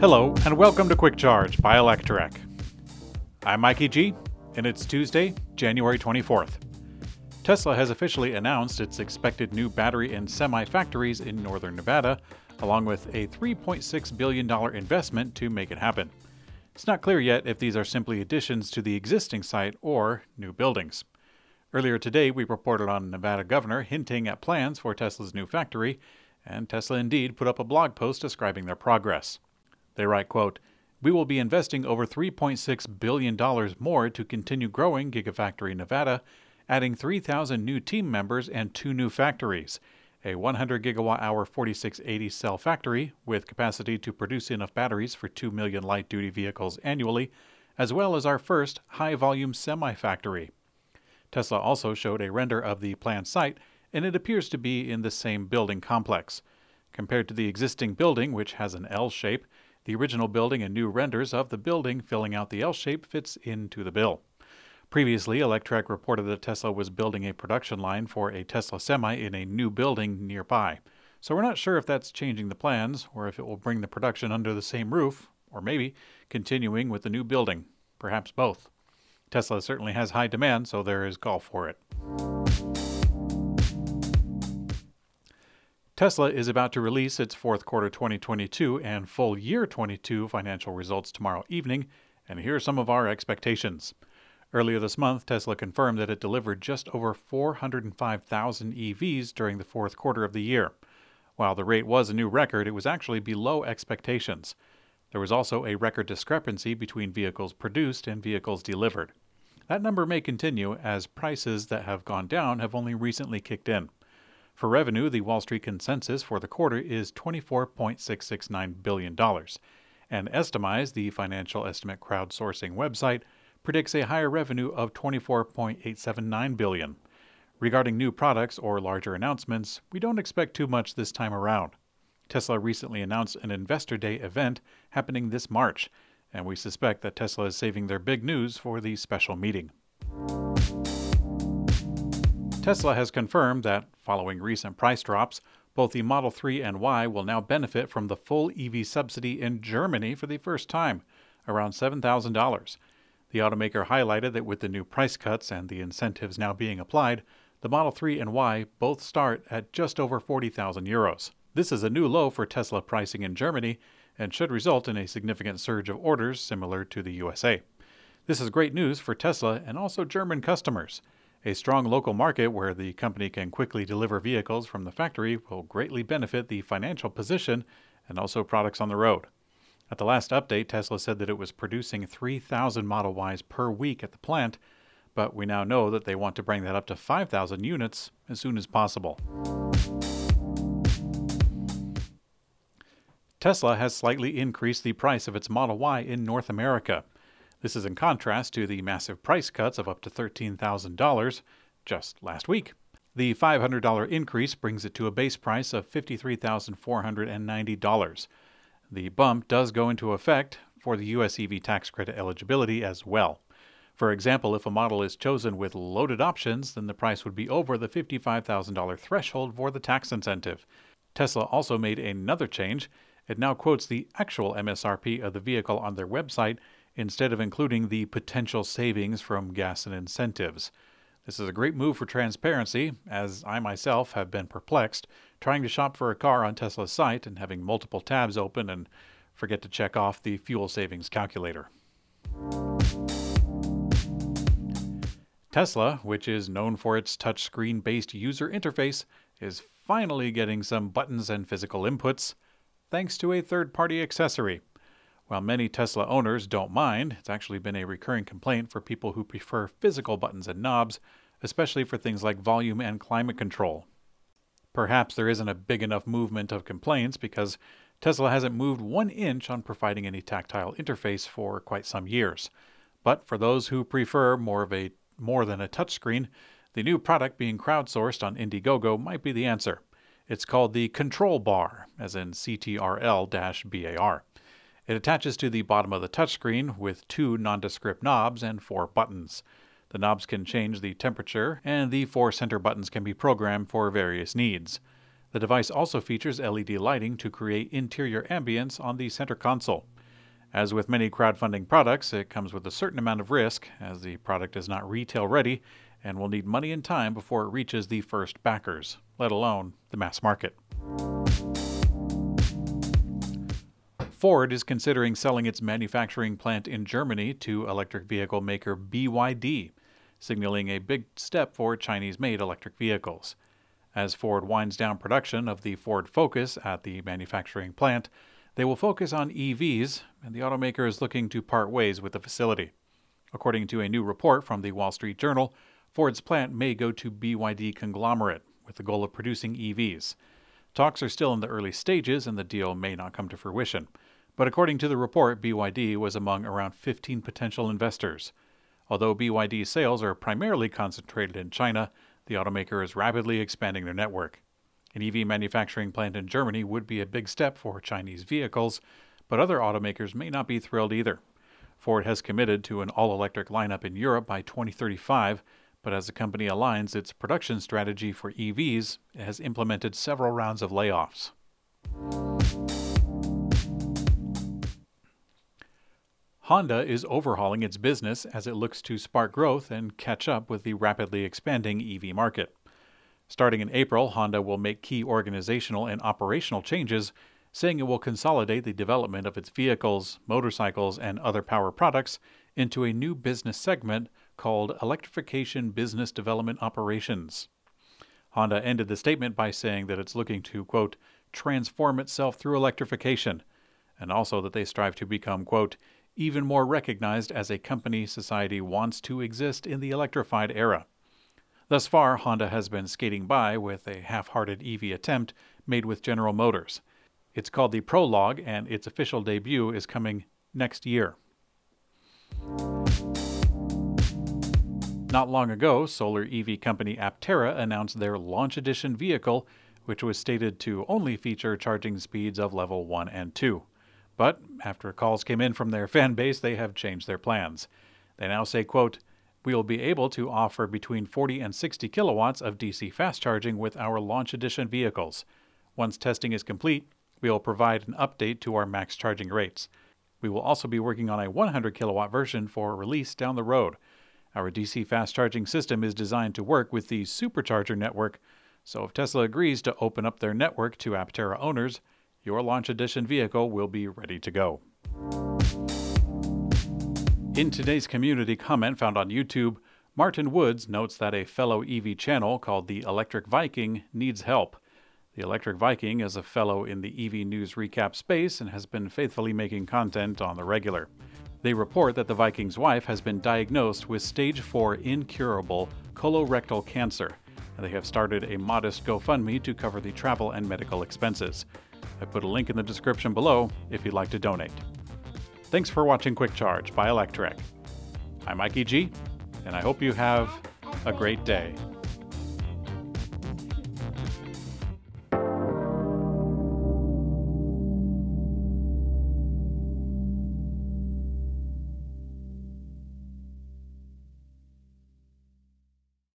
Hello, and welcome to Quick Charge by Electrek. I'm Mikey G, and it's Tuesday, January 24th. Tesla has officially announced its expected new battery and semi factories in northern Nevada, along with a $3.6 billion investment to make it happen. It's not clear yet if these are simply additions to the existing site or new buildings. Earlier today, we reported on Nevada governor hinting at plans for Tesla's new factory, and Tesla indeed put up a blog post describing their progress. They write, quote, we will be investing over $3.6 billion more to continue growing Gigafactory Nevada, adding 3,000 new team members and two new factories a 100 gigawatt hour 4680 cell factory with capacity to produce enough batteries for 2 million light duty vehicles annually, as well as our first high volume semi factory. Tesla also showed a render of the planned site, and it appears to be in the same building complex. Compared to the existing building, which has an L shape, the original building and new renders of the building filling out the L shape fits into the bill. Previously, Electrek reported that Tesla was building a production line for a Tesla Semi in a new building nearby. So we're not sure if that's changing the plans or if it will bring the production under the same roof, or maybe continuing with the new building. Perhaps both. Tesla certainly has high demand, so there is call for it. Tesla is about to release its fourth quarter 2022 and full year 22 financial results tomorrow evening, and here are some of our expectations. Earlier this month, Tesla confirmed that it delivered just over 405,000 EVs during the fourth quarter of the year. While the rate was a new record, it was actually below expectations. There was also a record discrepancy between vehicles produced and vehicles delivered. That number may continue as prices that have gone down have only recently kicked in. For revenue, the Wall Street consensus for the quarter is $24.669 billion. And Estimize, the financial estimate crowdsourcing website, predicts a higher revenue of 24.879 billion. Regarding new products or larger announcements, we don't expect too much this time around. Tesla recently announced an Investor Day event happening this March, and we suspect that Tesla is saving their big news for the special meeting. Tesla has confirmed that, following recent price drops, both the Model 3 and Y will now benefit from the full EV subsidy in Germany for the first time, around $7,000. The automaker highlighted that with the new price cuts and the incentives now being applied, the Model 3 and Y both start at just over 40,000 euros. This is a new low for Tesla pricing in Germany and should result in a significant surge of orders similar to the USA. This is great news for Tesla and also German customers. A strong local market where the company can quickly deliver vehicles from the factory will greatly benefit the financial position and also products on the road. At the last update, Tesla said that it was producing 3,000 Model Ys per week at the plant, but we now know that they want to bring that up to 5,000 units as soon as possible. Tesla has slightly increased the price of its Model Y in North America. This is in contrast to the massive price cuts of up to $13,000 just last week. The $500 increase brings it to a base price of $53,490. The bump does go into effect for the US EV tax credit eligibility as well. For example, if a model is chosen with loaded options, then the price would be over the $55,000 threshold for the tax incentive. Tesla also made another change. It now quotes the actual MSRP of the vehicle on their website instead of including the potential savings from gas and incentives. This is a great move for transparency, as I myself have been perplexed trying to shop for a car on Tesla's site and having multiple tabs open and forget to check off the fuel savings calculator. Tesla, which is known for its touchscreen based user interface, is finally getting some buttons and physical inputs thanks to a third party accessory. While many Tesla owners don't mind, it's actually been a recurring complaint for people who prefer physical buttons and knobs, especially for things like volume and climate control. Perhaps there isn't a big enough movement of complaints because Tesla hasn't moved one inch on providing any tactile interface for quite some years. But for those who prefer more of a more than a touchscreen, the new product being crowdsourced on Indiegogo might be the answer. It's called the Control Bar, as in CTRL-BAR. It attaches to the bottom of the touchscreen with two nondescript knobs and four buttons. The knobs can change the temperature, and the four center buttons can be programmed for various needs. The device also features LED lighting to create interior ambience on the center console. As with many crowdfunding products, it comes with a certain amount of risk, as the product is not retail ready and will need money and time before it reaches the first backers, let alone the mass market. Ford is considering selling its manufacturing plant in Germany to electric vehicle maker BYD, signaling a big step for Chinese made electric vehicles. As Ford winds down production of the Ford Focus at the manufacturing plant, they will focus on EVs, and the automaker is looking to part ways with the facility. According to a new report from the Wall Street Journal, Ford's plant may go to BYD conglomerate with the goal of producing EVs. Talks are still in the early stages and the deal may not come to fruition. But according to the report, BYD was among around 15 potential investors. Although BYD sales are primarily concentrated in China, the automaker is rapidly expanding their network. An EV manufacturing plant in Germany would be a big step for Chinese vehicles, but other automakers may not be thrilled either. Ford has committed to an all electric lineup in Europe by 2035, but as the company aligns its production strategy for EVs, it has implemented several rounds of layoffs. Honda is overhauling its business as it looks to spark growth and catch up with the rapidly expanding EV market. Starting in April, Honda will make key organizational and operational changes, saying it will consolidate the development of its vehicles, motorcycles, and other power products into a new business segment called Electrification Business Development Operations. Honda ended the statement by saying that it's looking to, quote, transform itself through electrification, and also that they strive to become, quote, even more recognized as a company society wants to exist in the electrified era. Thus far, Honda has been skating by with a half hearted EV attempt made with General Motors. It's called the Prologue, and its official debut is coming next year. Not long ago, solar EV company Aptera announced their Launch Edition vehicle, which was stated to only feature charging speeds of level 1 and 2. But after calls came in from their fan base, they have changed their plans. They now say, quote, we will be able to offer between 40 and 60 kilowatts of DC fast charging with our launch edition vehicles. Once testing is complete, we will provide an update to our max charging rates. We will also be working on a 100 kilowatt version for release down the road. Our DC fast charging system is designed to work with the supercharger network, so if Tesla agrees to open up their network to Aptera owners, your launch edition vehicle will be ready to go. In today's community comment found on YouTube, Martin Woods notes that a fellow EV channel called the Electric Viking needs help. The Electric Viking is a fellow in the EV News recap space and has been faithfully making content on the regular. They report that the Viking's wife has been diagnosed with stage 4 incurable colorectal cancer, and they have started a modest GoFundMe to cover the travel and medical expenses. I put a link in the description below if you'd like to donate. Thanks for watching Quick Charge by Electrek. I'm Mikey G, and I hope you have a great day.